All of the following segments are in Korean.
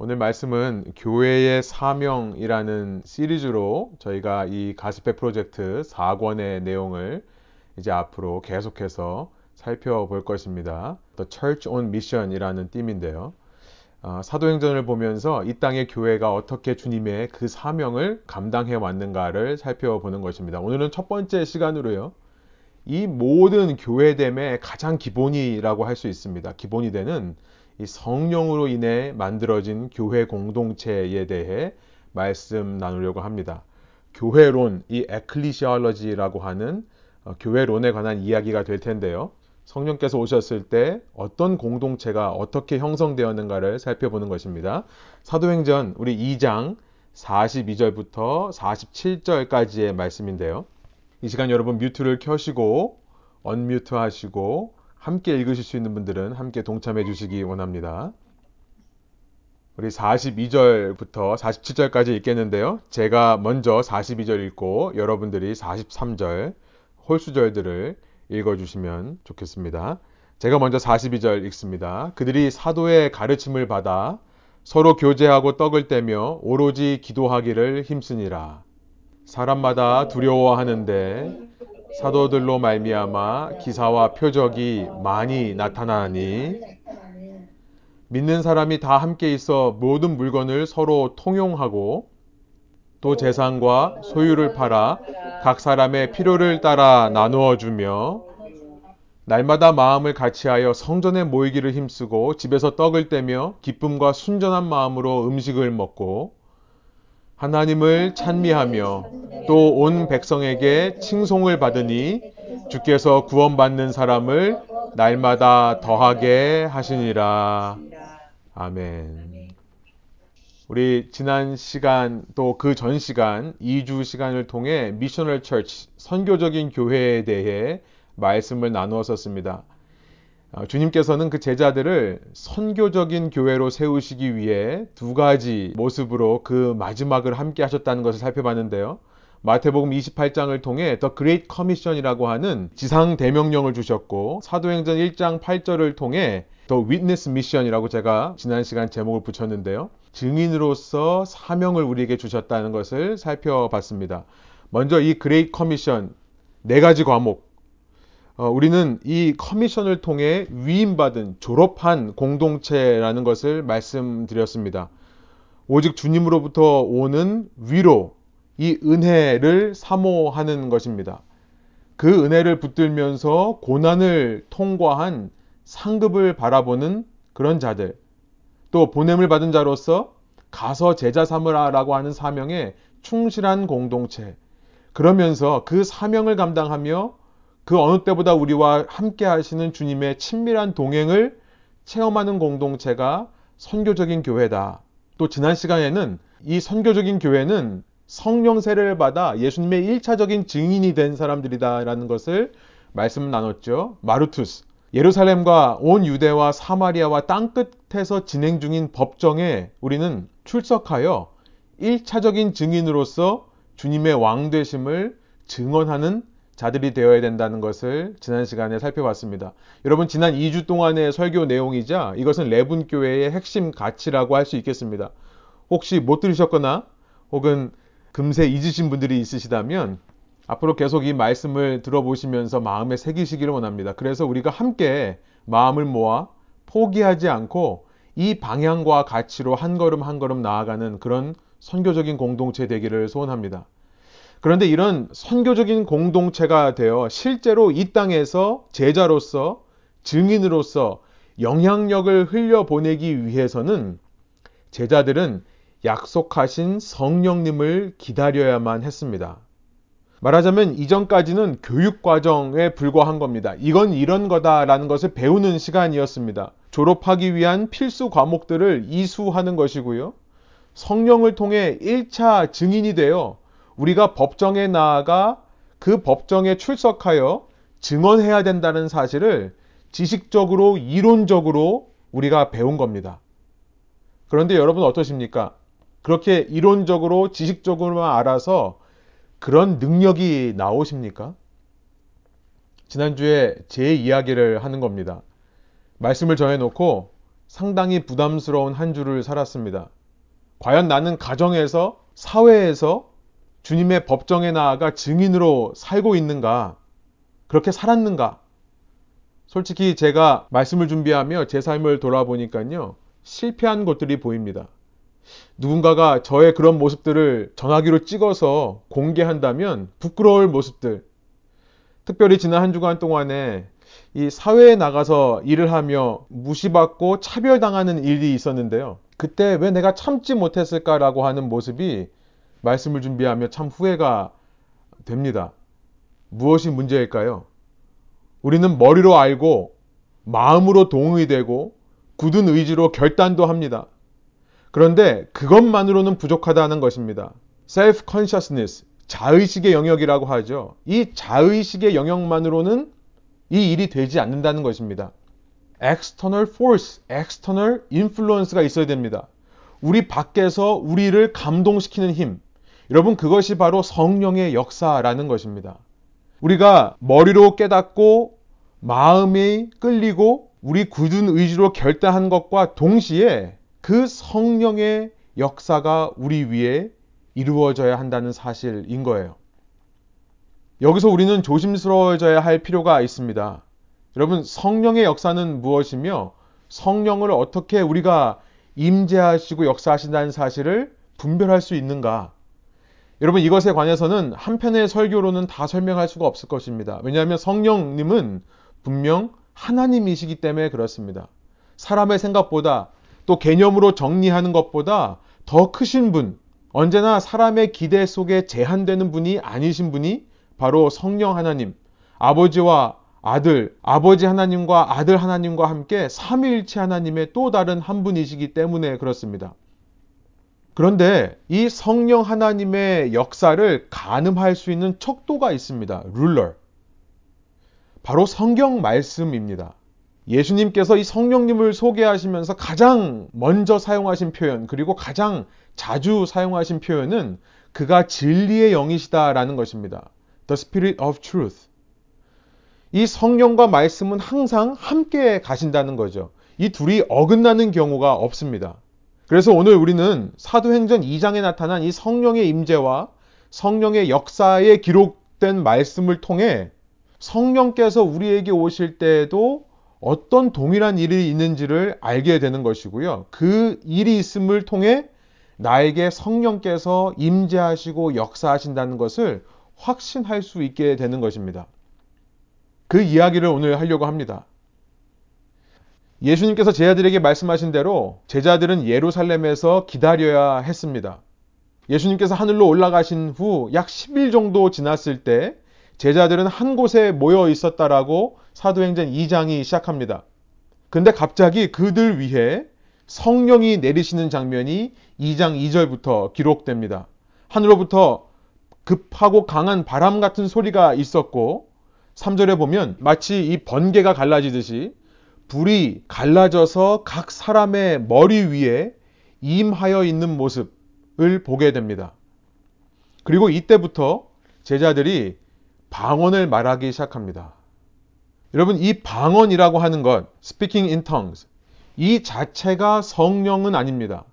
오늘 말씀은 교회의 사명이라는 시리즈로 저희가 이 가스페 프로젝트 4권의 내용을 이제 앞으로 계속해서 살펴볼 것입니다. The Church on Mission이라는 띠인데요. 어, 사도행전을 보면서 이 땅의 교회가 어떻게 주님의 그 사명을 감당해 왔는가를 살펴보는 것입니다. 오늘은 첫 번째 시간으로요. 이 모든 교회됨의 가장 기본이라고 할 수 있습니다. 기본이 되는 이 성령으로 인해 만들어진 교회 공동체에 대해 말씀 나누려고 합니다. 교회론, 이 에클리시얼러지라고 하는 어, 교회론에 관한 이야기가 될 텐데요. 성령께서 오셨을 때 어떤 공동체가 어떻게 형성되었는가를 살펴보는 것입니다. 사도행전 우리 2장 42절부터 47절까지의 말씀인데요. 이 시간 여러분 뮤트를 켜시고 언뮤트 하시고 함께 읽으실 수 있는 분들은 함께 동참해 주시기 원합니다. 우리 42절부터 47절까지 읽겠는데요. 제가 먼저 42절 읽고 여러분들이 43절 홀수절들을 읽어 주시면 좋겠습니다. 제가 먼저 42절 읽습니다. 그들이 사도의 가르침을 받아 서로 교제하고 떡을 떼며 오로지 기도하기를 힘쓰니라. 사람마다 두려워하는데 사도들로 말미암아 기사와 표적이 많이 나타나니 믿는 사람이 다 함께 있어 모든 물건을 서로 통용하고 또 재산과 소유를 팔아 각 사람의 필요를 따라 나누어 주며 날마다 마음을 같이하여 성전에 모이기를 힘쓰고 집에서 떡을 떼며 기쁨과 순전한 마음으로 음식을 먹고 하나님을 찬미하며 또 온 백성에게 칭송을 받으니 주께서 구원받는 사람을 날마다 더하게 하시니라. 아멘. 우리 지난 시간 또 그 전 시간 2주 시간을 통해 미셔널 처치 선교적인 교회에 대해 말씀을 나누었었습니다. 어, 주님께서는 그 제자들을 선교적인 교회로 세우시기 위해 두 가지 모습으로 그 마지막을 함께 하셨다는 것을 살펴봤는데요. 마태복음 28장을 통해 The Great Commission이라고 하는 지상 대명령을 주셨고 사도행전 1장 8절을 통해 The Witness Mission이라고 제가 지난 시간 제목을 붙였는데요. 증인으로서 사명을 우리에게 주셨다는 것을 살펴봤습니다. 먼저 이 Great Commission 네 가지 과목 어, 우리는 이 commission을 통해 위임받은 졸업한 공동체라는 것을 말씀드렸습니다. 오직 주님으로부터 오는 위로, 이 은혜를 사모하는 것입니다. 그 은혜를 붙들면서 고난을 통과한 상급을 바라보는 그런 자들, 또 보냄을 받은 자로서 가서 제자 삼으라라고 하는 사명에 충실한 공동체, 그러면서 그 사명을 감당하며 그 어느 때보다 우리와 함께 하시는 주님의 친밀한 동행을 체험하는 공동체가 선교적인 교회다. 또 지난 시간에는 이 선교적인 교회는 성령 세례를 받아 예수님의 1차적인 증인이 된 사람들이다라는 것을 말씀 나눴죠. 마루투스. 예루살렘과 온 유대와 사마리아와 땅 끝에서 진행 중인 법정에 우리는 출석하여 1차적인 증인으로서 주님의 왕 되심을 증언하는 자들이 되어야 된다는 것을 지난 시간에 살펴봤습니다. 여러분 지난 2주 동안의 설교 내용이자 이것은 레분 교회의 핵심 가치라고 할 수 있겠습니다. 혹시 못 들으셨거나 혹은 금세 잊으신 분들이 있으시다면 앞으로 계속 이 말씀을 들어보시면서 마음에 새기시기를 원합니다. 그래서 우리가 함께 마음을 모아 포기하지 않고 이 방향과 가치로 한 걸음 한 걸음 나아가는 그런 선교적인 공동체 되기를 소원합니다. 그런데 이런 선교적인 공동체가 되어 실제로 이 땅에서 제자로서 증인으로서 영향력을 흘려보내기 위해서는 제자들은 약속하신 성령님을 기다려야만 했습니다. 말하자면 이전까지는 교육 과정에 불과한 겁니다. 이건 이런 거다라는 것을 배우는 시간이었습니다. 졸업하기 위한 필수 과목들을 이수하는 것이고요. 성령을 통해 1차 증인이 되어 우리가 법정에 나아가 그 법정에 출석하여 증언해야 된다는 사실을 지식적으로, 이론적으로 우리가 배운 겁니다. 그런데 여러분 어떠십니까? 그렇게 이론적으로, 지식적으로만 알아서 그런 능력이 나오십니까? 지난주에 제 이야기를 하는 겁니다. 말씀을 정해놓고 상당히 부담스러운 한 주를 살았습니다. 과연 나는 가정에서, 사회에서 주님의 법정에 나아가 증인으로 살고 있는가? 그렇게 살았는가? 솔직히 제가 말씀을 준비하며 제 삶을 돌아보니까요, 실패한 것들이 보입니다. 누군가가 저의 그런 모습들을 전화기로 찍어서 공개한다면 부끄러울 모습들. 특별히 지난 한 주간 동안에 이 사회에 나가서 일을 하며 무시받고 차별당하는 일이 있었는데요. 그때 왜 내가 참지 못했을까라고 하는 모습이 말씀을 준비하며 참 후회가 됩니다. 무엇이 문제일까요? 우리는 머리로 알고 마음으로 동의되고 굳은 의지로 결단도 합니다. 그런데 그것만으로는 부족하다는 것입니다. self-consciousness, 자의식의 영역이라고 하죠. 이 자의식의 영역만으로는 이 일이 되지 않는다는 것입니다. external force, external influence가 있어야 됩니다. 우리 밖에서 우리를 감동시키는 힘. 여러분, 그것이 바로 성령의 역사라는 것입니다. 우리가 머리로 깨닫고 마음이 끌리고 우리 굳은 의지로 결단한 것과 동시에 그 성령의 역사가 우리 위에 이루어져야 한다는 사실인 거예요. 여기서 우리는 조심스러워져야 할 필요가 있습니다. 여러분, 성령의 역사는 무엇이며 성령을 어떻게 우리가 임재하시고 역사하신다는 사실을 분별할 수 있는가? 여러분, 이것에 관해서는 한 편의 설교로는 다 설명할 수가 없을 것입니다. 왜냐하면 성령님은 분명 하나님이시기 때문에 그렇습니다. 사람의 생각보다 또 개념으로 정리하는 것보다 더 크신 분, 언제나 사람의 기대 속에 제한되는 분이 아니신 분이 바로 성령 하나님, 아버지와 아들, 아버지 하나님과 아들 하나님과 함께 삼위일체 하나님의 또 다른 한 분이시기 때문에 그렇습니다. 그런데 이 성령 하나님의 역사를 가늠할 수 있는 척도가 있습니다. 룰러. 바로 성경 말씀입니다. 예수님께서 이 성령님을 소개하시면서 가장 먼저 사용하신 표현, 그리고 가장 자주 사용하신 표현은 그가 진리의 영이시다라는 것입니다. The Spirit of Truth. 이 성령과 말씀은 항상 함께 가신다는 거죠. 이 둘이 어긋나는 경우가 없습니다. 그래서 오늘 우리는 사도행전 2장에 나타난 이 성령의 임재와 성령의 역사에 기록된 말씀을 통해 성령께서 우리에게 오실 때에도 어떤 동일한 일이 있는지를 알게 되는 것이고요. 그 일이 있음을 통해 나에게 성령께서 임재하시고 역사하신다는 것을 확신할 수 있게 되는 것입니다. 그 이야기를 오늘 하려고 합니다. 예수님께서 제자들에게 말씀하신 대로 제자들은 예루살렘에서 기다려야 했습니다. 예수님께서 하늘로 올라가신 후 약 10일 정도 지났을 때 제자들은 한 곳에 모여 있었다라고 사도행전 2장이 시작합니다. 근데 갑자기 그들 위해 성령이 내리시는 장면이 2장 2절부터 기록됩니다. 하늘로부터 급하고 강한 바람 같은 소리가 있었고 3절에 보면 마치 이 번개가 갈라지듯이 불이 갈라져서 각 사람의 머리 위에 임하여 있는 모습을 보게 됩니다. 그리고 이때부터 제자들이 방언을 말하기 시작합니다. 여러분, 이 방언이라고 하는 것, speaking in tongues, 이 자체가 성령은 아닙니다.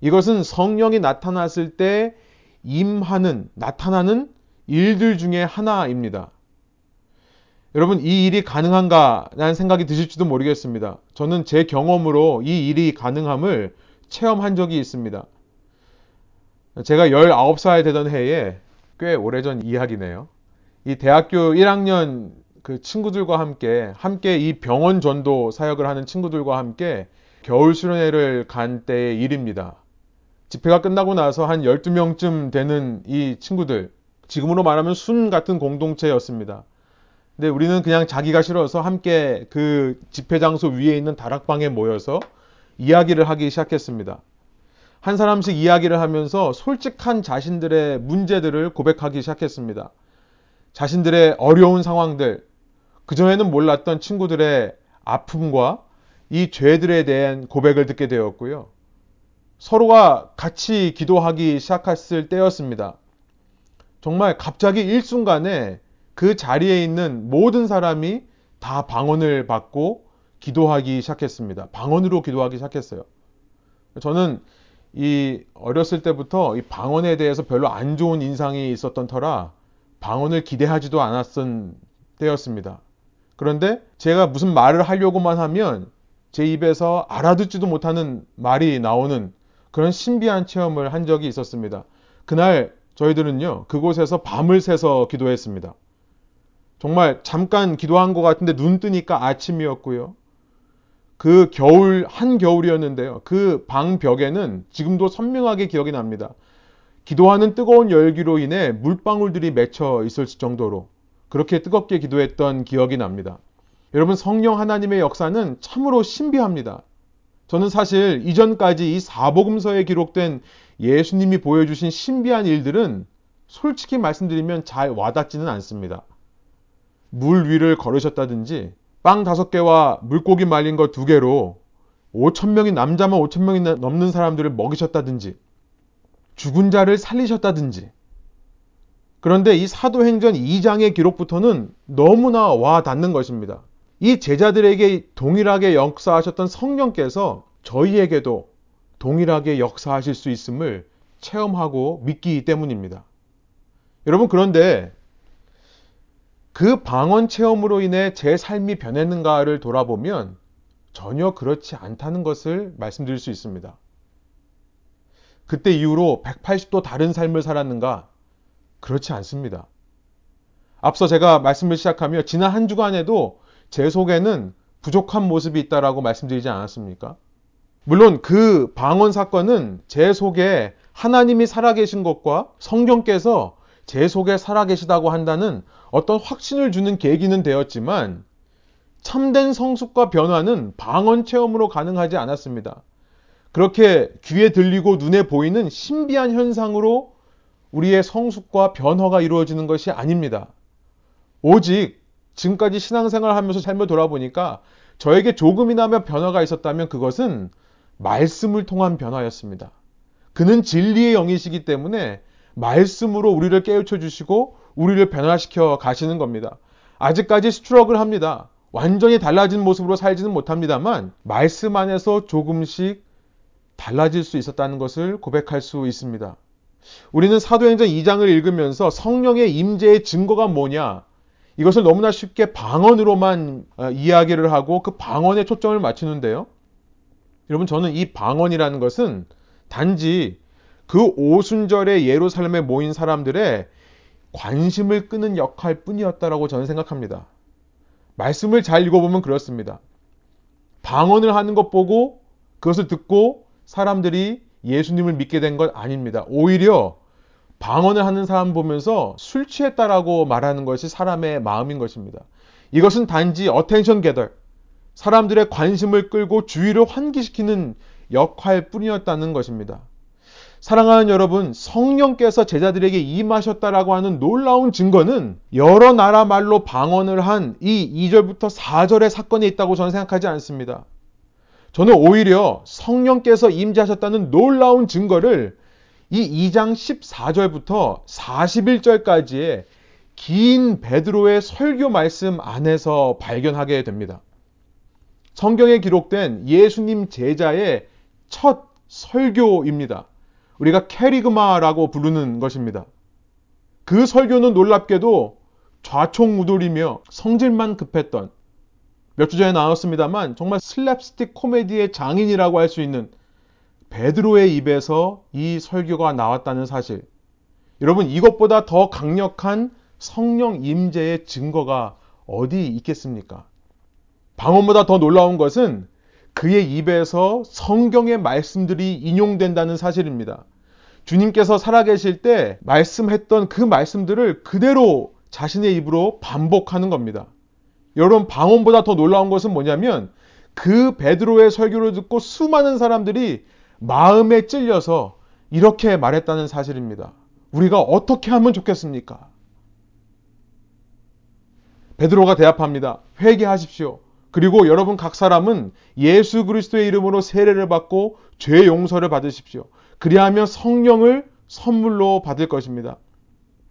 이것은 성령이 나타났을 때 임하는, 나타나는 일들 중에 하나입니다. 여러분, 이 일이 가능한가? 라는 생각이 드실지도 모르겠습니다. 저는 제 경험으로 이 일이 가능함을 체험한 적이 있습니다. 제가 19살 되던 해에 꽤 오래전 이야기네요. 이 대학교 1학년 그 친구들과 함께, 함께 이 병원 전도 사역을 하는 친구들과 함께 겨울 수련회를 간 때의 일입니다. 집회가 끝나고 나서 한 12명쯤 되는 이 친구들, 지금으로 말하면 순 같은 공동체였습니다. 근데 우리는 그냥 자기가 싫어서 함께 그 집회 장소 위에 있는 다락방에 모여서 이야기를 하기 시작했습니다. 한 사람씩 이야기를 하면서 솔직한 자신들의 문제들을 고백하기 시작했습니다. 자신들의 어려운 상황들, 그전에는 몰랐던 친구들의 아픔과 이 죄들에 대한 고백을 듣게 되었고요. 서로가 같이 기도하기 시작했을 때였습니다. 정말 갑자기 일순간에 그 자리에 있는 모든 사람이 다 방언을 받고 기도하기 시작했습니다. 방언으로 기도하기 시작했어요. 저는 이 어렸을 때부터 이 방언에 대해서 별로 안 좋은 인상이 있었던 터라 방언을 기대하지도 않았던 때였습니다. 그런데 제가 무슨 말을 하려고만 하면 제 입에서 알아듣지도 못하는 말이 나오는 그런 신비한 체험을 한 적이 있었습니다. 그날 저희들은요, 그곳에서 밤을 새서 기도했습니다. 정말 잠깐 기도한 것 같은데 눈 뜨니까 아침이었고요. 그 겨울, 한 겨울이었는데요. 그 방 벽에는 지금도 선명하게 기억이 납니다. 기도하는 뜨거운 열기로 인해 물방울들이 맺혀 있을 정도로 그렇게 뜨겁게 기도했던 기억이 납니다. 여러분, 성령 하나님의 역사는 참으로 신비합니다. 저는 사실 이전까지 이 사복음서에 기록된 예수님이 보여주신 신비한 일들은 솔직히 말씀드리면 잘 와닿지는 않습니다. 물 위를 걸으셨다든지 빵 다섯 개와 물고기 말린 것 두 개로 5천 명이 남자만 5천 명이 넘는 사람들을 먹이셨다든지 죽은 자를 살리셨다든지 그런데 이 사도행전 2장의 기록부터는 너무나 와 닿는 것입니다. 이 제자들에게 동일하게 역사하셨던 성령께서 저희에게도 동일하게 역사하실 수 있음을 체험하고 믿기 때문입니다. 여러분, 그런데 그 방언 체험으로 인해 제 삶이 변했는가를 돌아보면 전혀 그렇지 않다는 것을 말씀드릴 수 있습니다. 그때 이후로 180도 다른 삶을 살았는가? 그렇지 않습니다. 앞서 제가 말씀을 시작하며 지난 한 주간에도 제 속에는 부족한 모습이 있다라고 말씀드리지 않았습니까? 물론 그 방언 사건은 제 속에 하나님이 살아계신 것과 성경께서 제 속에 살아계시다고 한다는 어떤 확신을 주는 계기는 되었지만 참된 성숙과 변화는 방언 체험으로 가능하지 않았습니다. 그렇게 귀에 들리고 눈에 보이는 신비한 현상으로 우리의 성숙과 변화가 이루어지는 것이 아닙니다. 오직 지금까지 신앙생활 하면서 삶을 돌아보니까 저에게 조금이나마 변화가 있었다면 그것은 말씀을 통한 변화였습니다. 그는 진리의 영이시기 때문에 말씀으로 우리를 깨우쳐 주시고 우리를 변화시켜 가시는 겁니다. 아직까지 스트럭을 합니다. 완전히 달라진 모습으로 살지는 못합니다만 말씀 안에서 조금씩 달라질 수 있었다는 것을 고백할 수 있습니다. 우리는 사도행전 2장을 읽으면서 성령의 임재의 증거가 뭐냐? 이것을 너무나 쉽게 방언으로만 어, 이야기를 하고 그 방언에 초점을 맞추는데요. 여러분 저는 이 방언이라는 것은 단지 그 오순절에 예루살렘에 모인 사람들의 관심을 끄는 역할 뿐이었다라고 저는 생각합니다. 말씀을 잘 읽어보면 그렇습니다. 방언을 하는 것 보고 그것을 듣고 사람들이 예수님을 믿게 된 것 아닙니다. 오히려 방언을 하는 사람 보면서 술 취했다라고 말하는 것이 사람의 마음인 것입니다. 이것은 단지 attention getter, 사람들의 관심을 끌고 주의를 환기시키는 역할 뿐이었다는 것입니다. 사랑하는 여러분, 성령께서 제자들에게 임하셨다라고 하는 놀라운 증거는 여러 나라 말로 방언을 한 이 2절부터 4절의 사건에 있다고 저는 생각하지 않습니다. 저는 오히려 성령께서 임재하셨다는 놀라운 증거를 이 2장 14절부터 41절까지의 긴 베드로의 설교 말씀 안에서 발견하게 됩니다. 성경에 기록된 예수님 제자의 첫 설교입니다. 우리가 캐리그마라고 부르는 것입니다. 그 설교는 놀랍게도 좌총우돌이며 성질만 급했던 몇 주 전에 나왔습니다만 정말 슬랩스틱 코미디의 장인이라고 할 수 있는 베드로의 입에서 이 설교가 나왔다는 사실. 여러분 이것보다 더 강력한 성령 임재의 증거가 어디 있겠습니까? 방언보다 더 놀라운 것은 그의 입에서 성경의 말씀들이 인용된다는 사실입니다. 주님께서 살아계실 때 말씀했던 그 말씀들을 그대로 자신의 입으로 반복하는 겁니다. 여러분, 방언보다 더 놀라운 것은 뭐냐면 그 베드로의 설교를 듣고 수많은 사람들이 마음에 찔려서 이렇게 말했다는 사실입니다. 우리가 어떻게 하면 좋겠습니까? 베드로가 대답합니다. 회개하십시오. 그리고 여러분 각 사람은 예수 그리스도의 이름으로 세례를 받고 죄 용서를 받으십시오. 그리하면 성령을 선물로 받을 것입니다.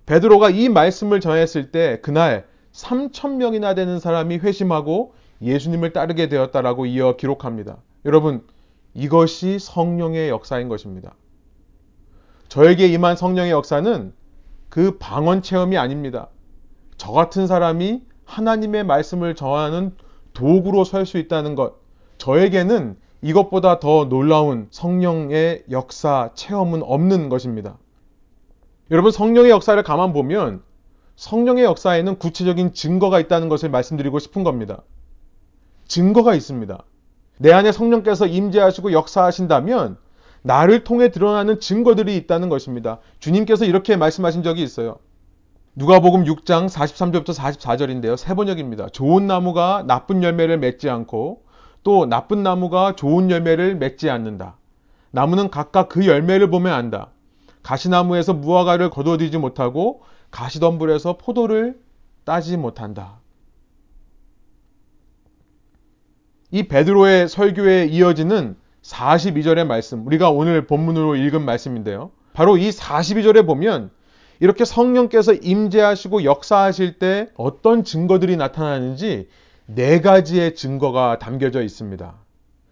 베드로가 이 말씀을 전했을 때 그날 3천 명이나 되는 사람이 회심하고 예수님을 따르게 되었다라고 이어 기록합니다. 여러분, 이것이 성령의 역사인 것입니다. 저에게 임한 성령의 역사는 그 방언 체험이 아닙니다. 저 같은 사람이 하나님의 말씀을 전하는 도구로 설 수 있다는 것. 저에게는 이것보다 더 놀라운 성령의 역사 체험은 없는 것입니다. 여러분, 성령의 역사를 가만 보면 성령의 역사에는 구체적인 증거가 있다는 것을 말씀드리고 싶은 겁니다. 증거가 있습니다. 내 안에 성령께서 임재하시고 역사하신다면 나를 통해 드러나는 증거들이 있다는 것입니다. 주님께서 이렇게 말씀하신 적이 있어요. 누가복음 6장 43절부터 44절인데요. 세 번역입니다. 좋은 나무가 나쁜 열매를 맺지 않고 또 나쁜 나무가 좋은 열매를 맺지 않는다. 나무는 각각 그 열매를 보면 안다. 가시나무에서 무화과를 거두어들이지 못하고 가시덤불에서 포도를 따지 못한다. 이 베드로의 설교에 이어지는 42절의 말씀, 우리가 오늘 본문으로 읽은 말씀인데요. 바로 이 42절에 보면 이렇게 성령께서 임재하시고 역사하실 때 어떤 증거들이 나타나는지 네 가지의 증거가 담겨져 있습니다.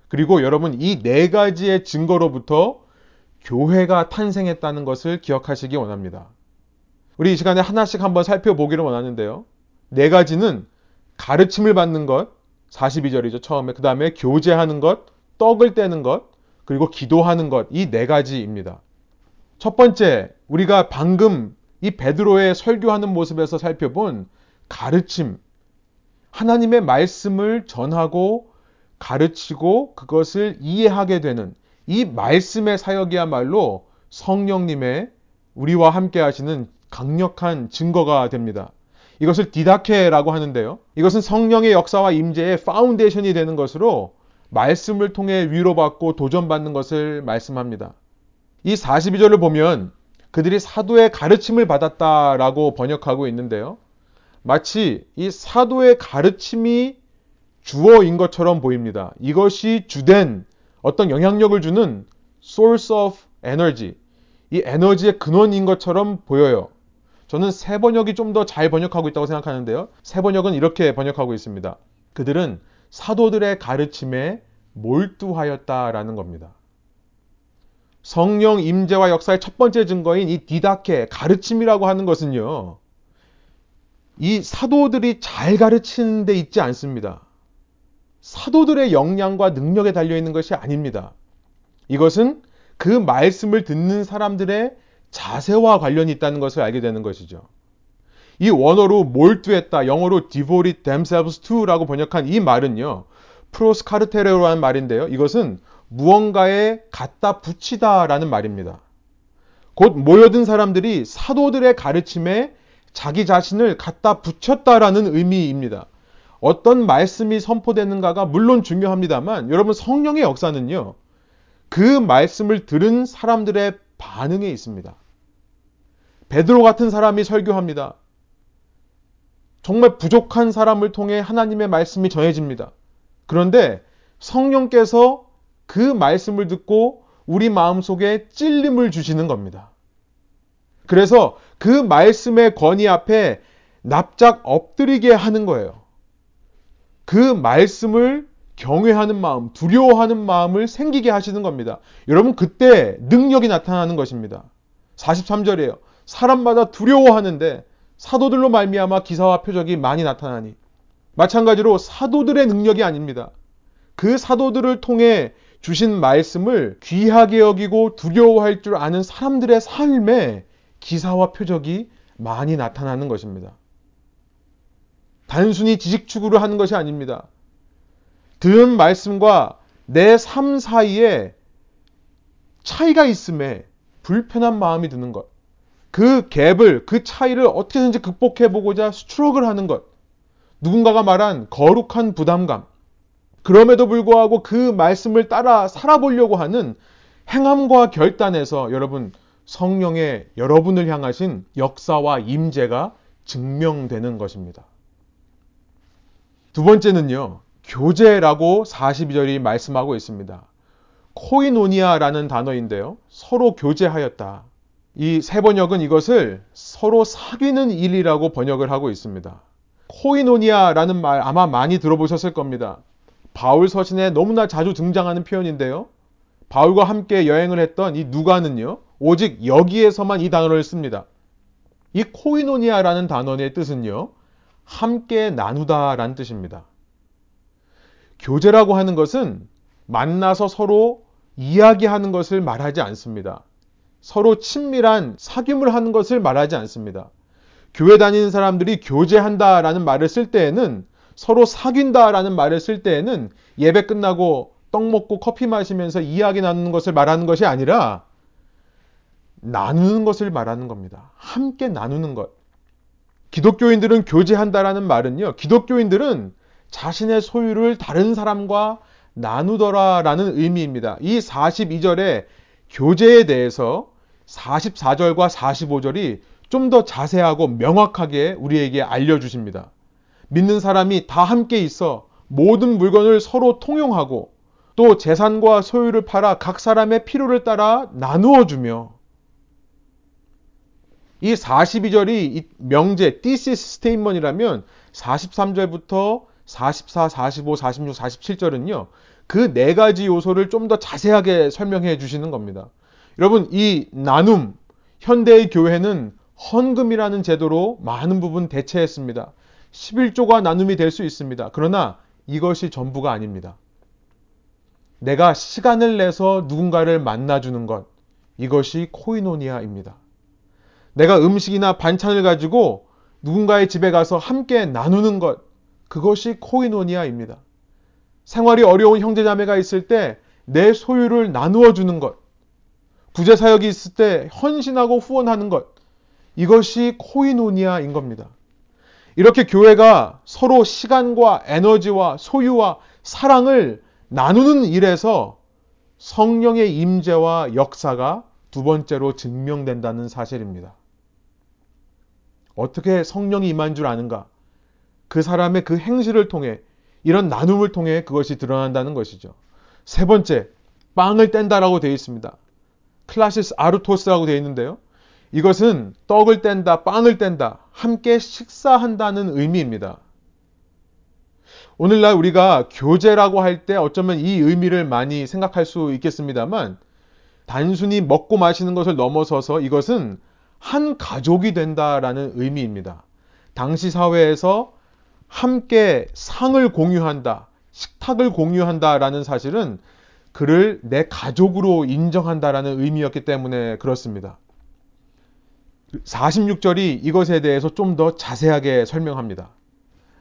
그리고 여러분 이 네 가지의 증거로부터 교회가 탄생했다는 것을 기억하시기 원합니다. 우리 이 시간에 하나씩 한번 살펴보기를 원하는데요. 네 가지는 가르침을 받는 것, 42절이죠, 처음에. 그 다음에 교제하는 것, 떡을 떼는 것, 그리고 기도하는 것, 이 네 가지입니다. 첫 번째, 우리가 방금 이 베드로의 설교하는 모습에서 살펴본 가르침, 하나님의 말씀을 전하고 가르치고 그것을 이해하게 되는 이 말씀의 사역이야말로 성령님의 우리와 함께 하시는 강력한 증거가 됩니다. 이것을 디다케라고 하는데요. 이것은 성령의 역사와 임재의 foundation이 되는 것으로 말씀을 통해 위로받고 도전받는 것을 말씀합니다. 이 42절을 보면 그들이 사도의 가르침을 받았다라고 번역하고 있는데요. 마치 이 사도의 가르침이 주어인 것처럼 보입니다. 이것이 주된 어떤 영향력을 주는 source of energy, 이 에너지의 근원인 것처럼 보여요. 저는 세 번역이 좀 더 잘 번역하고 있다고 생각하는데요. 세 번역은 이렇게 번역하고 있습니다. 그들은 사도들의 가르침에 몰두하였다라는 겁니다. 성령 임재와 역사의 첫 번째 증거인 이 디다케 가르침이라고 하는 것은요. 이 사도들이 잘 가르치는 데 있지 않습니다. 사도들의 역량과 능력에 달려 있는 것이 아닙니다. 이것은 그 말씀을 듣는 사람들의 자세와 관련이 있다는 것을 알게 되는 것이죠. 이 원어로 몰두했다, 영어로 devoted themselves to라고 번역한 이 말은요, 프로스카르테레로라는 말인데요. 이것은 무언가에 갖다 붙이다 라는 말입니다. 곧 모여든 사람들이 사도들의 가르침에 자기 자신을 갖다 붙였다라는 의미입니다. 어떤 말씀이 선포되는가가 물론 중요합니다만 여러분 성령의 역사는요. 그 말씀을 들은 사람들의 반응에 있습니다. 베드로 같은 사람이 설교합니다. 정말 부족한 사람을 통해 하나님의 말씀이 전해집니다. 그런데 성령께서 그 말씀을 듣고 우리 마음속에 찔림을 주시는 겁니다. 그래서 그 말씀의 권위 앞에 납작 엎드리게 하는 거예요. 그 말씀을 경외하는 마음, 두려워하는 마음을 생기게 하시는 겁니다. 여러분, 그때 능력이 나타나는 것입니다. 43절이에요. 사람마다 두려워하는데 사도들로 말미암아 기사와 표적이 많이 나타나니 마찬가지로 사도들의 능력이 아닙니다. 그 사도들을 통해 주신 말씀을 귀하게 여기고 두려워할 줄 아는 사람들의 삶에 기사와 표적이 많이 나타나는 것입니다. 단순히 지식 추구를 하는 것이 아닙니다. 들은 말씀과 내 삶 사이에 차이가 있음에 불편한 마음이 드는 것. 그 갭을, 그 차이를 어떻게든지 극복해 보고자 스트로크를 하는 것. 누군가가 말한 거룩한 부담감. 그럼에도 불구하고 그 말씀을 따라 살아보려고 하는 행함과 결단에서 여러분 성령의 여러분을 향하신 역사와 임재가 증명되는 것입니다. 두 번째는요. 교제라고 42절이 말씀하고 있습니다. 코이노니아라는 단어인데요. 서로 교제하였다. 이 세 번역은 이것을 서로 사귀는 일이라고 번역을 하고 있습니다. 코이노니아라는 말 아마 많이 들어보셨을 겁니다. 바울 서신에 너무나 자주 등장하는 표현인데요. 바울과 함께 여행을 했던 이 누가는요, 오직 여기에서만 이 단어를 씁니다. 이 코이노니아라는 단어의 뜻은요, 함께 나누다라는 뜻입니다. 교제라고 하는 것은 만나서 서로 이야기하는 것을 말하지 않습니다. 서로 친밀한 사귐을 하는 것을 말하지 않습니다. 교회 다니는 사람들이 교제한다라는 말을 쓸 때에는 서로 사귄다라는 말을 쓸 때에는 예배 끝나고 떡 먹고 커피 마시면서 이야기 나누는 것을 말하는 것이 아니라 나누는 것을 말하는 겁니다. 함께 나누는 것. 기독교인들은 교제한다라는 말은요. 기독교인들은 자신의 소유를 다른 사람과 나누더라라는 의미입니다. 이 42절에 교제에 대해서 44절과 45절이 좀 더 자세하고 명확하게 우리에게 알려주십니다. 믿는 사람이 다 함께 있어 모든 물건을 서로 통용하고 또 재산과 소유를 팔아 각 사람의 필요를 따라 나누어 주며 이 42절이 명제, thesis statement이라면 43절부터 44, 45, 46, 47절은요. 그 네 가지 요소를 좀 더 자세하게 설명해 주시는 겁니다. 여러분, 이 나눔, 현대의 교회는 헌금이라는 제도로 많은 부분 대체했습니다. 11조가 나눔이 될 수 있습니다. 그러나 이것이 전부가 아닙니다. 내가 시간을 내서 누군가를 만나주는 것, 이것이 코이노니아입니다. 내가 음식이나 반찬을 가지고 누군가의 집에 가서 함께 나누는 것, 그것이 코이노니아입니다. 생활이 어려운 형제자매가 있을 때 내 소유를 나누어 주는 것, 구제사역이 있을 때 헌신하고 후원하는 것, 이것이 코이노니아인 겁니다. 이렇게 교회가 서로 시간과 에너지와 소유와 사랑을 나누는 일에서 성령의 임재와 역사가 두 번째로 증명된다는 사실입니다. 어떻게 성령이 임한 줄 아는가? 그 사람의 그 행실을 통해 이런 나눔을 통해 그것이 드러난다는 것이죠. 세 번째, 빵을 뗀다라고 되어 있습니다. 클라시스 아르토스라고 되어 있는데요. 이것은 떡을 뗀다, 빵을 뗀다, 함께 식사한다는 의미입니다. 오늘날 우리가 교제라고 할 때 어쩌면 이 의미를 많이 생각할 수 있겠습니다만, 단순히 먹고 마시는 것을 넘어서서 이것은 한 가족이 된다라는 의미입니다. 당시 사회에서 함께 상을 공유한다, 식탁을 공유한다라는 사실은 그를 내 가족으로 인정한다라는 의미였기 때문에 그렇습니다. 46절이 이것에 대해서 좀 더 자세하게 설명합니다.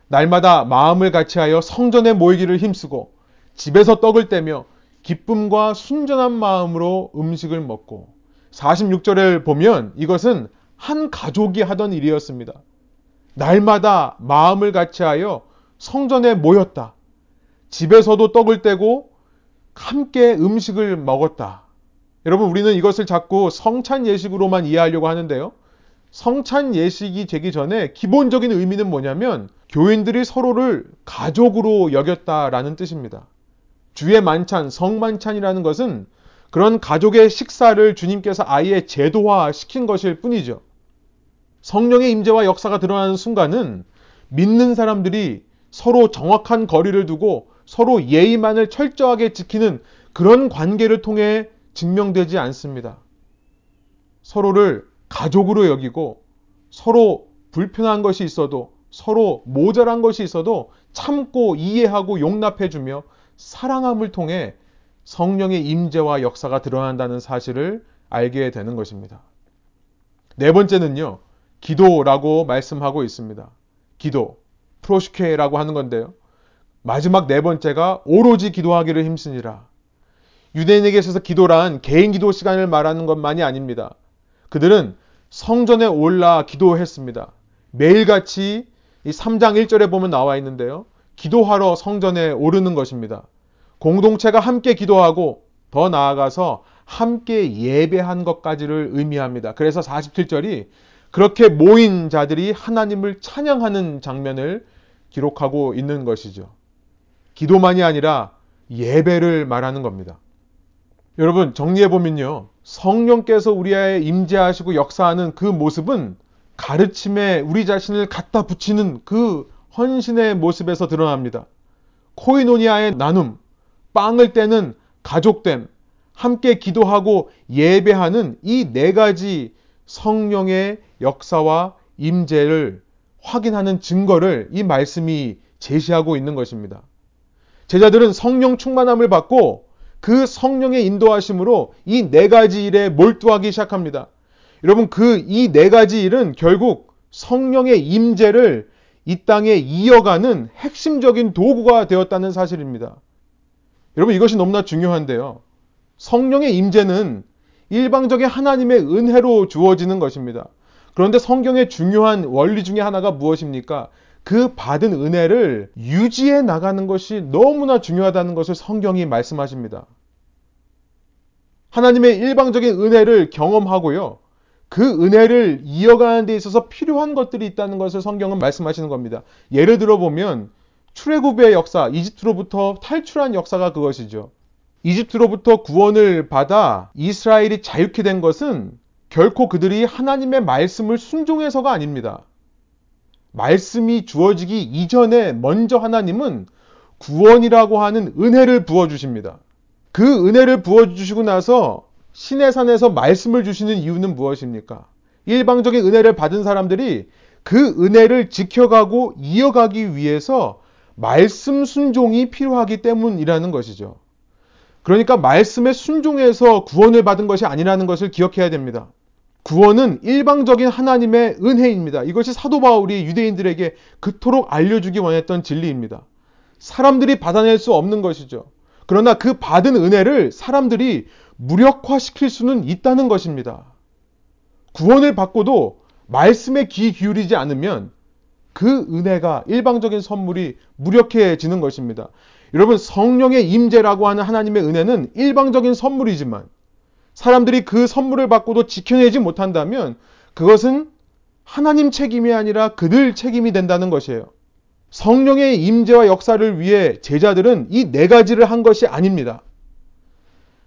날마다 마음을 같이하여 성전에 모이기를 힘쓰고 집에서 떡을 떼며 기쁨과 순전한 마음으로 음식을 먹고 46절을 보면 이것은 한 가족이 하던 일이었습니다. 날마다 마음을 같이하여 성전에 모였다. 집에서도 떡을 떼고 함께 음식을 먹었다. 여러분, 우리는 이것을 자꾸 성찬 예식으로만 이해하려고 하는데요. 성찬 예식이 되기 전에 기본적인 의미는 뭐냐면 교인들이 서로를 가족으로 여겼다라는 뜻입니다. 주의 만찬, 성만찬이라는 것은 그런 가족의 식사를 주님께서 아예 제도화 시킨 것일 뿐이죠. 성령의 임재와 역사가 드러나는 순간은 믿는 사람들이 서로 정확한 거리를 두고 서로 예의만을 철저하게 지키는 그런 관계를 통해 증명되지 않습니다. 서로를 가족으로 여기고 서로 불편한 것이 있어도 서로 모자란 것이 있어도 참고 이해하고 용납해주며 사랑함을 통해 성령의 임재와 역사가 드러난다는 사실을 알게 되는 것입니다. 네 번째는요, 기도라고 말씀하고 있습니다. 기도, 프로시케라고 하는 건데요. 마지막 네 번째가 오로지 기도하기를 힘쓰니라. 유대인에게 있어서 기도란 개인 기도 시간을 말하는 것만이 아닙니다. 그들은 성전에 올라 기도했습니다. 매일같이 이 3장 1절에 보면 나와 있는데요. 기도하러 성전에 오르는 것입니다. 공동체가 함께 기도하고 더 나아가서 함께 예배한 것까지를 의미합니다. 그래서 47절이 그렇게 모인 자들이 하나님을 찬양하는 장면을 기록하고 있는 것이죠. 기도만이 아니라 예배를 말하는 겁니다. 여러분, 정리해보면요. 성령께서 우리에 임재하시고 역사하는 그 모습은 가르침에 우리 자신을 갖다 붙이는 그 헌신의 모습에서 드러납니다. 코이노니아의 나눔, 빵을 떼는 가족됨, 함께 기도하고 예배하는 이 네 가지 성령의 역사와 임재를 확인하는 증거를 이 말씀이 제시하고 있는 것입니다. 제자들은 성령 충만함을 받고 그 성령의 인도하심으로 이 네 가지 일에 몰두하기 시작합니다. 여러분 그 이 네 가지 일은 결국 성령의 임재를 이 땅에 이어가는 핵심적인 도구가 되었다는 사실입니다. 여러분 이것이 너무나 중요한데요. 성령의 임재는 일방적인 하나님의 은혜로 주어지는 것입니다. 그런데 성경의 중요한 원리 중에 하나가 무엇입니까? 그 받은 은혜를 유지해 나가는 것이 너무나 중요하다는 것을 성경이 말씀하십니다. 하나님의 일방적인 은혜를 경험하고요. 그 은혜를 이어가는 데 있어서 필요한 것들이 있다는 것을 성경은 말씀하시는 겁니다. 예를 들어 보면 출애굽의 역사, 이집트로부터 탈출한 역사가 그것이죠. 이집트로부터 구원을 받아 이스라엘이 자유케 된 것은 결코 그들이 하나님의 말씀을 순종해서가 아닙니다. 말씀이 주어지기 이전에 먼저 하나님은 구원이라고 하는 은혜를 부어주십니다. 그 은혜를 부어주시고 나서 신의 산에서 말씀을 주시는 이유는 무엇입니까? 일방적인 은혜를 받은 사람들이 그 은혜를 지켜가고 이어가기 위해서 말씀 순종이 필요하기 때문이라는 것이죠. 그러니까 말씀에 순종해서 구원을 받은 것이 아니라는 것을 기억해야 됩니다. 구원은 일방적인 하나님의 은혜입니다. 이것이 사도 바울이 유대인들에게 그토록 알려주기 원했던 진리입니다. 사람들이 받아낼 수 없는 것이죠. 그러나 그 받은 은혜를 사람들이 무력화시킬 수는 있다는 것입니다. 구원을 받고도 말씀에 귀 기울이지 않으면 그 은혜가 일방적인 선물이 무력해지는 것입니다. 여러분 성령의 임재라고 하는 하나님의 은혜는 일방적인 선물이지만 사람들이 그 선물을 받고도 지켜내지 못한다면 그것은 하나님 책임이 아니라 그들 책임이 된다는 것이에요. 성령의 임재와 역사를 위해 제자들은 이 네 가지를 한 것이 아닙니다.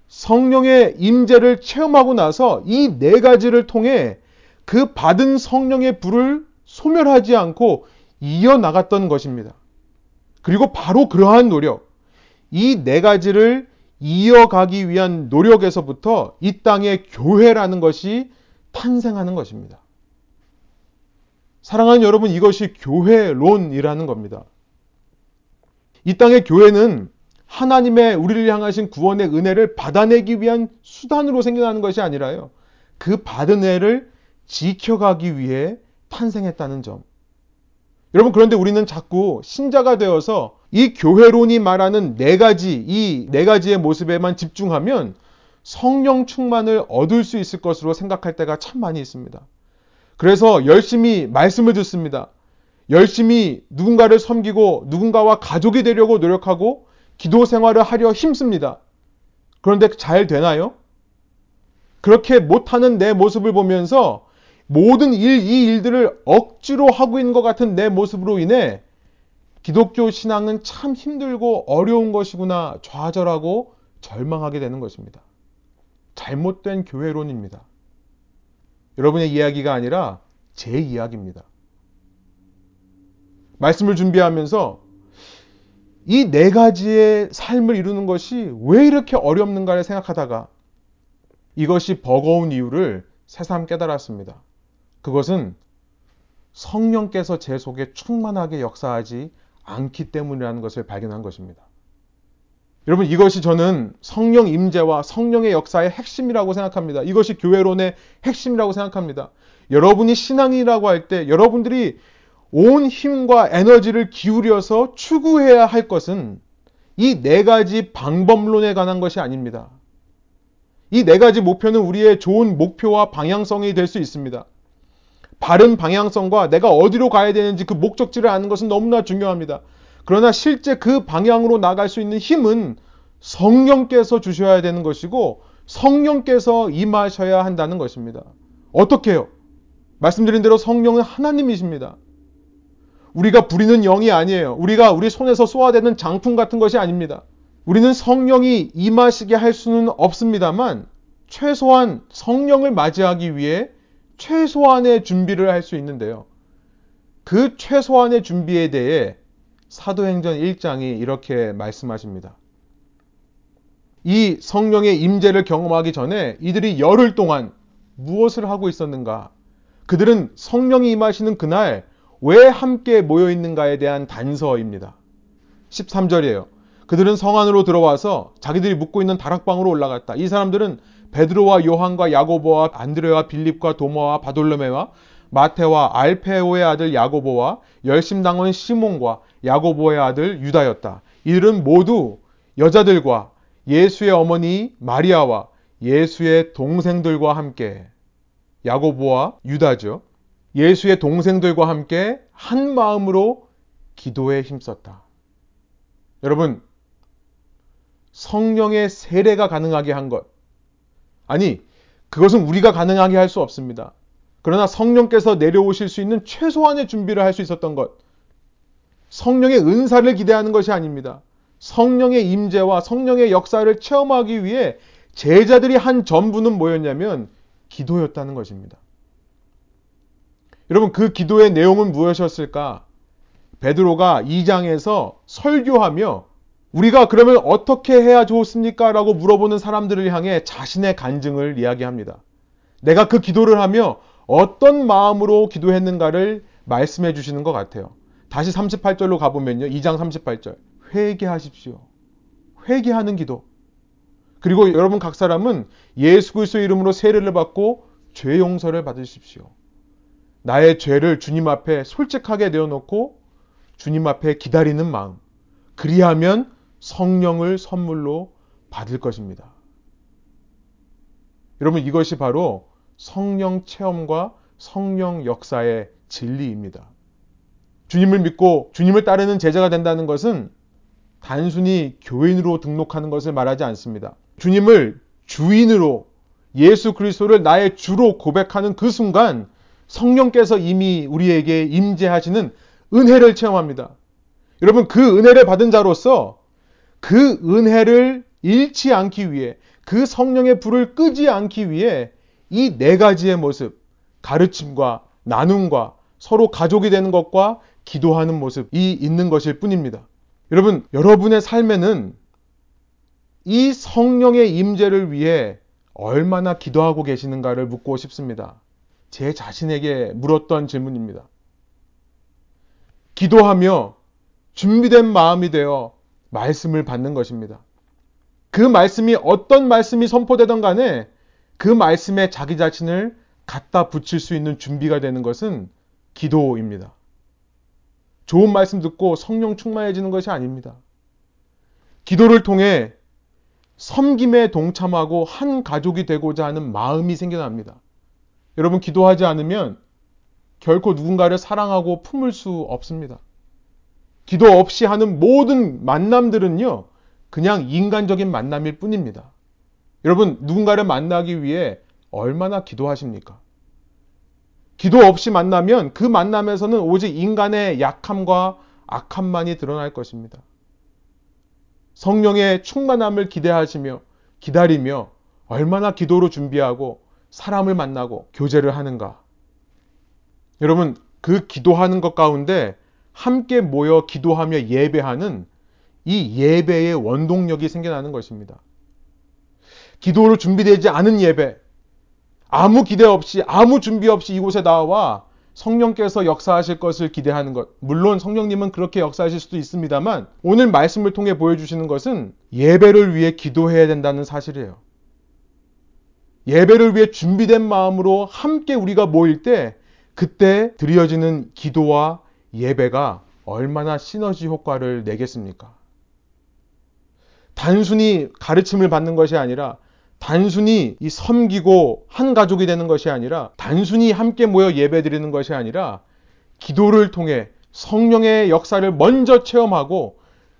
성령의 임재를 체험하고 나서 이 네 가지를 통해 그 받은 성령의 불을 소멸하지 않고 이어나갔던 것입니다. 그리고 바로 그러한 노력, 이 네 가지를 이어가기 위한 노력에서부터 이 땅의 교회라는 것이 탄생하는 것입니다. 사랑하는 여러분, 이것이 교회론이라는 겁니다. 이 땅의 교회는 하나님의 우리를 향하신 구원의 은혜를 받아내기 위한 수단으로 생겨나는 것이 아니라요. 그 받은 은혜를 지켜가기 위해 탄생했다는 점. 여러분, 그런데 우리는 자꾸 신자가 되어서 이 교회론이 말하는 네 가지, 이 네 가지의 모습에만 집중하면 성령 충만을 얻을 수 있을 것으로 생각할 때가 참 많이 있습니다. 그래서 열심히 말씀을 듣습니다. 열심히 누군가를 섬기고 누군가와 가족이 되려고 노력하고 기도 생활을 하려 힘씁니다. 그런데 잘 되나요? 그렇게 못하는 내 모습을 보면서 모든 일, 이 일들을 억지로 하고 있는 것 같은 내 모습으로 인해 기독교 신앙은 참 힘들고 어려운 것이구나 좌절하고 절망하게 되는 것입니다. 잘못된 교회론입니다. 여러분의 이야기가 아니라 제 이야기입니다. 말씀을 준비하면서 이 네 가지의 삶을 이루는 것이 왜 이렇게 어렵는가를 생각하다가 이것이 버거운 이유를 새삼 깨달았습니다. 그것은 성령께서 제 속에 충만하게 역사하지 않기 때문이라는 것을 발견한 것입니다. 여러분 이것이 저는 성령 임재와 성령의 역사의 핵심이라고 생각합니다. 이것이 교회론의 핵심이라고 생각합니다. 여러분이 신앙이라고 할 때 여러분들이 온 힘과 에너지를 기울여서 추구해야 할 것은 이 네 가지 방법론에 관한 것이 아닙니다. 이 네 가지 목표는 우리의 좋은 목표와 방향성이 될 수 있습니다. 바른 방향성과 내가 어디로 가야 되는지 그 목적지를 아는 것은 너무나 중요합니다. 그러나 실제 그 방향으로 나갈 수 있는 힘은 성령께서 주셔야 되는 것이고 성령께서 임하셔야 한다는 것입니다. 어떻게 해요? 말씀드린 대로 성령은 하나님이십니다. 우리가 부리는 영이 아니에요. 우리가 우리 손에서 쏘아대는 장풍 같은 것이 아닙니다. 우리는 성령이 임하시게 할 수는 없습니다만 최소한 성령을 맞이하기 위해 최소한의 준비를 할 수 있는데요. 그 최소한의 준비에 대해 사도행전 1장이 이렇게 말씀하십니다. 이 성령의 임재를 경험하기 전에 이들이 열흘 동안 무엇을 하고 있었는가? 그들은 성령이 임하시는 그날 왜 함께 모여 있는가에 대한 단서입니다. 13절이에요. 그들은 성 안으로 들어와서 자기들이 묵고 있는 다락방으로 올라갔다. 이 사람들은 베드로와 요한과 야고보와 안드레와 빌립과 도마와 바돌로메와 마테와 알페오의 아들 야고보와 열심당원 시몬과 야고보의 아들 유다였다. 이들은 모두 여자들과 예수의 어머니 마리아와 예수의 동생들과 함께 야고보와 유다죠. 예수의 동생들과 함께 한 마음으로 기도에 힘썼다. 여러분, 성령의 세례가 가능하게 한 것. 아니, 그것은 우리가 가능하게 할 수 없습니다. 그러나 성령께서 내려오실 수 있는 최소한의 준비를 할 수 있었던 것. 성령의 은사를 기대하는 것이 아닙니다. 성령의 임재와 성령의 역사를 체험하기 위해 제자들이 한 전부는 뭐였냐면 기도였다는 것입니다. 여러분 그 기도의 내용은 무엇이었을까? 베드로가 2장에서 설교하며 우리가 그러면 어떻게 해야 좋습니까? 라고 물어보는 사람들을 향해 자신의 간증을 이야기합니다. 내가 그 기도를 하며 어떤 마음으로 기도했는가를 말씀해 주시는 것 같아요. 다시 38절로 가보면요. 2장 38절. 회개하십시오. 회개하는 기도. 그리고 여러분 각 사람은 예수 그리스도 이름으로 세례를 받고 죄 용서를 받으십시오. 나의 죄를 주님 앞에 솔직하게 내어놓고 주님 앞에 기다리는 마음. 그리하면 성령을 선물로 받을 것입니다. 여러분 이것이 바로 성령 체험과 성령 역사의 진리입니다. 주님을 믿고 주님을 따르는 제자가 된다는 것은 단순히 교인으로 등록하는 것을 말하지 않습니다. 주님을 주인으로 예수 그리스도를 나의 주로 고백하는 그 순간 성령께서 이미 우리에게 임재하시는 은혜를 체험합니다. 여러분 그 은혜를 받은 자로서 그 은혜를 잃지 않기 위해 그 성령의 불을 끄지 않기 위해 이 네 가지의 모습 가르침과 나눔과 서로 가족이 되는 것과 기도하는 모습이 있는 것일 뿐입니다. 여러분, 여러분의 삶에는 이 성령의 임재를 위해 얼마나 기도하고 계시는가를 묻고 싶습니다. 제 자신에게 물었던 질문입니다. 기도하며 준비된 마음이 되어 말씀을 받는 것입니다. 그 말씀이 어떤 말씀이 선포되던 간에 그 말씀에 자기 자신을 갖다 붙일 수 있는 준비가 되는 것은 기도입니다. 좋은 말씀 듣고 성령 충만해지는 것이 아닙니다. 기도를 통해 섬김에 동참하고 한 가족이 되고자 하는 마음이 생겨납니다. 여러분, 기도하지 않으면 결코 누군가를 사랑하고 품을 수 없습니다. 기도 없이 하는 모든 만남들은요, 그냥 인간적인 만남일 뿐입니다. 여러분, 누군가를 만나기 위해 얼마나 기도하십니까? 기도 없이 만나면 그 만남에서는 오직 인간의 약함과 악함만이 드러날 것입니다. 성령의 충만함을 기대하시며 기다리며 얼마나 기도로 준비하고 사람을 만나고 교제를 하는가. 여러분, 그 기도하는 것 가운데 함께 모여 기도하며 예배하는 이 예배의 원동력이 생겨나는 것입니다. 기도로 준비되지 않은 예배, 아무 기대 없이, 아무 준비 없이 이곳에 나와 성령께서 역사하실 것을 기대하는 것. 물론 성령님은 그렇게 역사하실 수도 있습니다만 오늘 말씀을 통해 보여주시는 것은 예배를 위해 기도해야 된다는 사실이에요. 예배를 위해 준비된 마음으로 함께 우리가 모일 때 그때 드려지는 기도와 예배가 얼마나 시너지 효과를 내겠습니까? 단순히 가르침을 받는 것이 아니라 단순히 이 섬기고 한 가족이 되는 것이 아니라 단순히 함께 모여 예배 드리는 것이 아니라 기도를 통해 성령의 역사를 먼저 체험하고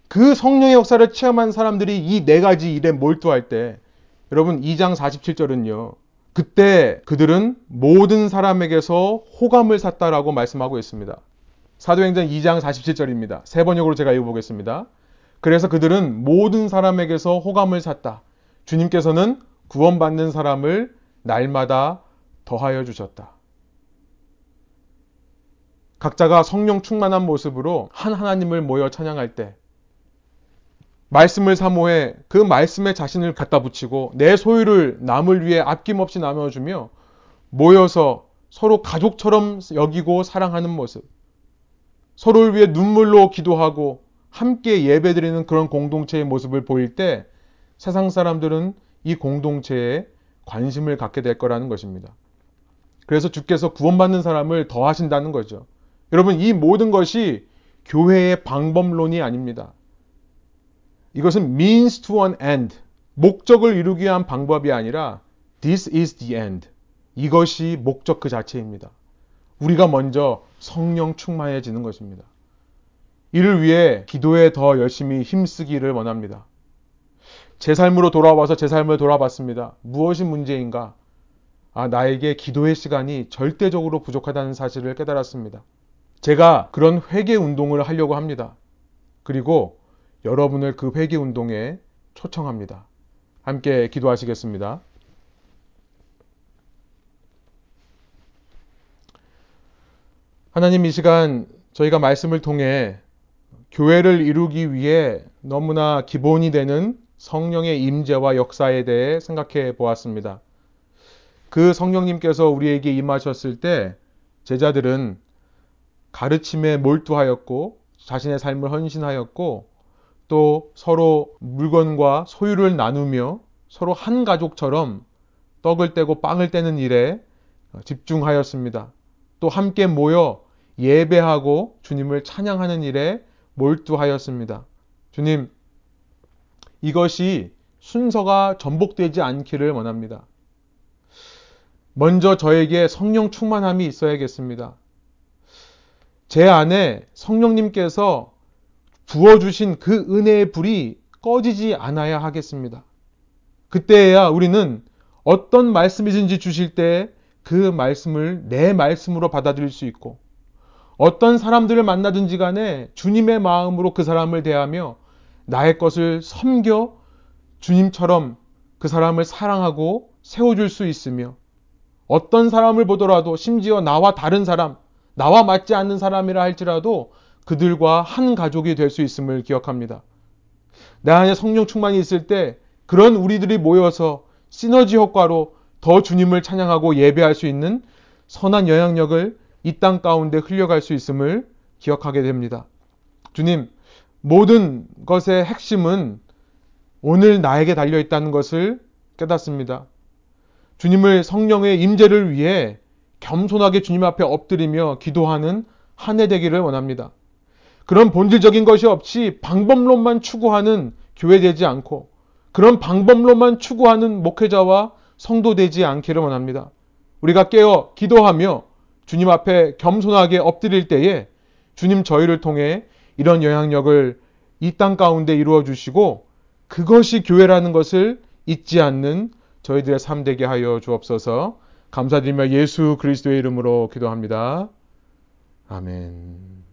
그 성령의 역사를 체험한 사람들이 이 네 가지 일에 몰두할 때 여러분 2장 47절은요. 그때 그들은 모든 사람에게서 호감을 샀다라고 말씀하고 있습니다. 사도행전 2장 47절입니다. 세 번역으로 제가 읽어보겠습니다. 그래서 그들은 모든 사람에게서 호감을 샀다. 주님께서는 구원받는 사람을 날마다 더하여 주셨다. 각자가 성령 충만한 모습으로 한 하나님을 모여 찬양할 때 말씀을 사모해 그 말씀에 자신을 갖다 붙이고 내 소유를 남을 위해 아낌없이 나눠주며 모여서 서로 가족처럼 여기고 사랑하는 모습. 서로를 위해 눈물로 기도하고 함께 예배드리는 그런 공동체의 모습을 보일 때 세상 사람들은 이 공동체에 관심을 갖게 될 거라는 것입니다. 그래서 주께서 구원받는 사람을 더 하신다는 거죠. 여러분, 이 모든 것이 교회의 방법론이 아닙니다. 이것은 means to an end. 목적을 이루기 위한 방법이 아니라 this is the end. 이것이 목적 그 자체입니다. 우리가 먼저 성령 충만해지는 것입니다. 이를 위해 기도에 더 열심히 힘쓰기를 원합니다. 제 삶으로 돌아와서 제 삶을 돌아봤습니다. 무엇이 문제인가? 아, 나에게 기도의 시간이 절대적으로 부족하다는 사실을 깨달았습니다. 제가 그런 회개 운동을 하려고 합니다. 그리고 여러분을 그 회개 운동에 초청합니다. 함께 기도하시겠습니다. 하나님 이 시간 저희가 말씀을 통해 교회를 이루기 위해 너무나 기본이 되는 성령의 임재와 역사에 대해 생각해 보았습니다. 그 성령님께서 우리에게 임하셨을 때 제자들은 가르침에 몰두하였고 자신의 삶을 헌신하였고 또 서로 물건과 소유를 나누며 서로 한 가족처럼 떡을 떼고 빵을 떼는 일에 집중하였습니다. 또 함께 모여 예배하고 주님을 찬양하는 일에 몰두하였습니다. 주님, 이것이 순서가 전복되지 않기를 원합니다. 먼저 저에게 성령 충만함이 있어야겠습니다. 제 안에 성령님께서 부어주신 그 은혜의 불이 꺼지지 않아야 하겠습니다. 그때야 우리는 어떤 말씀이든지 주실 때 그 말씀을 내 말씀으로 받아들일 수 있고 어떤 사람들을 만나든지 간에 주님의 마음으로 그 사람을 대하며 나의 것을 섬겨 주님처럼 그 사람을 사랑하고 세워줄 수 있으며 어떤 사람을 보더라도 심지어 나와 다른 사람, 나와 맞지 않는 사람이라 할지라도 그들과 한 가족이 될 수 있음을 기억합니다. 내 안에 성령 충만이 있을 때 그런 우리들이 모여서 시너지 효과로 더 주님을 찬양하고 예배할 수 있는 선한 영향력을 이 땅 가운데 흘려갈 수 있음을 기억하게 됩니다. 주님, 모든 것의 핵심은 오늘 나에게 달려 있다는 것을 깨닫습니다. 주님을 성령의 임재를 위해 겸손하게 주님 앞에 엎드리며 기도하는 한 해 되기를 원합니다. 그런 본질적인 것이 없이 방법론만 추구하는 교회 되지 않고 그런 방법론만 추구하는 목회자와 성도 되지 않기를 원합니다. 우리가 깨어 기도하며 주님 앞에 겸손하게 엎드릴 때에 주님 저희를 통해 이런 영향력을 이 땅 가운데 이루어 주시고 그것이 교회라는 것을 잊지 않는 저희들의 삶 되게 하여 주옵소서 감사드리며 예수 그리스도의 이름으로 기도합니다. 아멘.